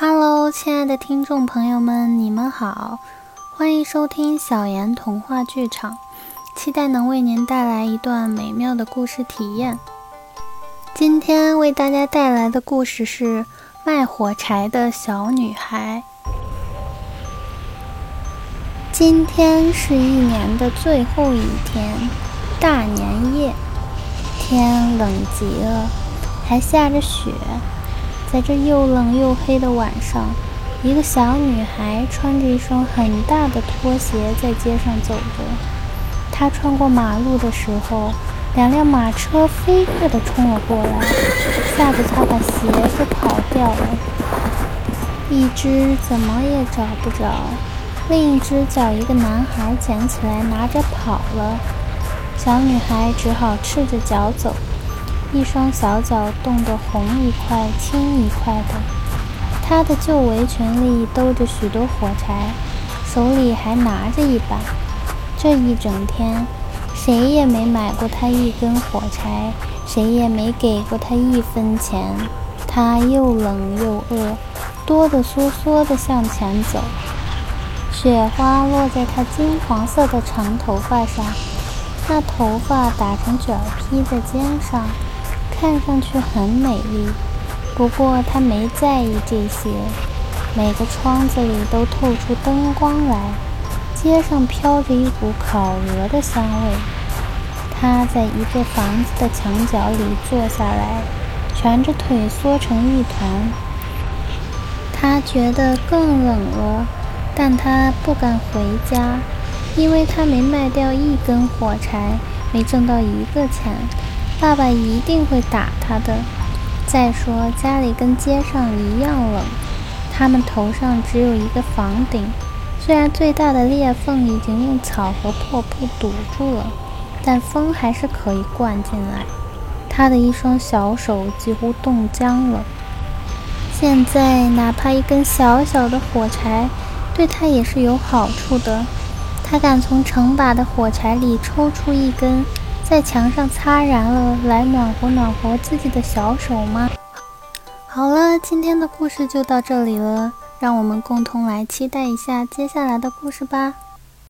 Hello，亲爱的听众朋友们，你们好，欢迎收听小妍童话剧场，期待能为您带来一段美妙的故事体验。今天为大家带来的故事是卖火柴的小女孩。今天是一年的最后一天，大年夜，天冷极了，还下着雪。在这又冷又黑的晚上，一个小女孩穿着一双很大的拖鞋在街上走着。她穿过马路的时候，两辆马车飞快地冲了过来，吓得她把鞋子跑掉了。一只怎么也找不着，另一只叫一个男孩捡起来拿着跑了。小女孩只好赤着脚走。一双小脚冻得红一块青一块的，他的旧围裙里兜着许多火柴，手里还拿着一把。这一整天，谁也没买过他一根火柴，谁也没给过他一分钱。他又冷又饿，哆哆嗦嗦地向前走。雪花落在他金黄色的长头发上，那头发打成卷儿披在肩上。看上去很美丽，不过他没在意这些。每个窗子里都透出灯光来，街上飘着一股烤鹅的香味。他在一座房子的墙角里坐下来，蜷着腿缩成一团。他觉得更冷了，但他不敢回家，因为他没卖掉一根火柴，没挣到一个钱。爸爸一定会打他的。再说，家里跟街上一样冷，他们头上只有一个房顶，虽然最大的裂缝已经用草和破布堵住了，但风还是可以灌进来。他的一双小手几乎冻僵了。现在，哪怕一根小小的火柴，对他也是有好处的。他敢从成把的火柴里抽出一根。在墙上擦燃了，来暖和暖和自己的小手吗？好了，今天的故事就到这里了，让我们共同来期待一下接下来的故事吧。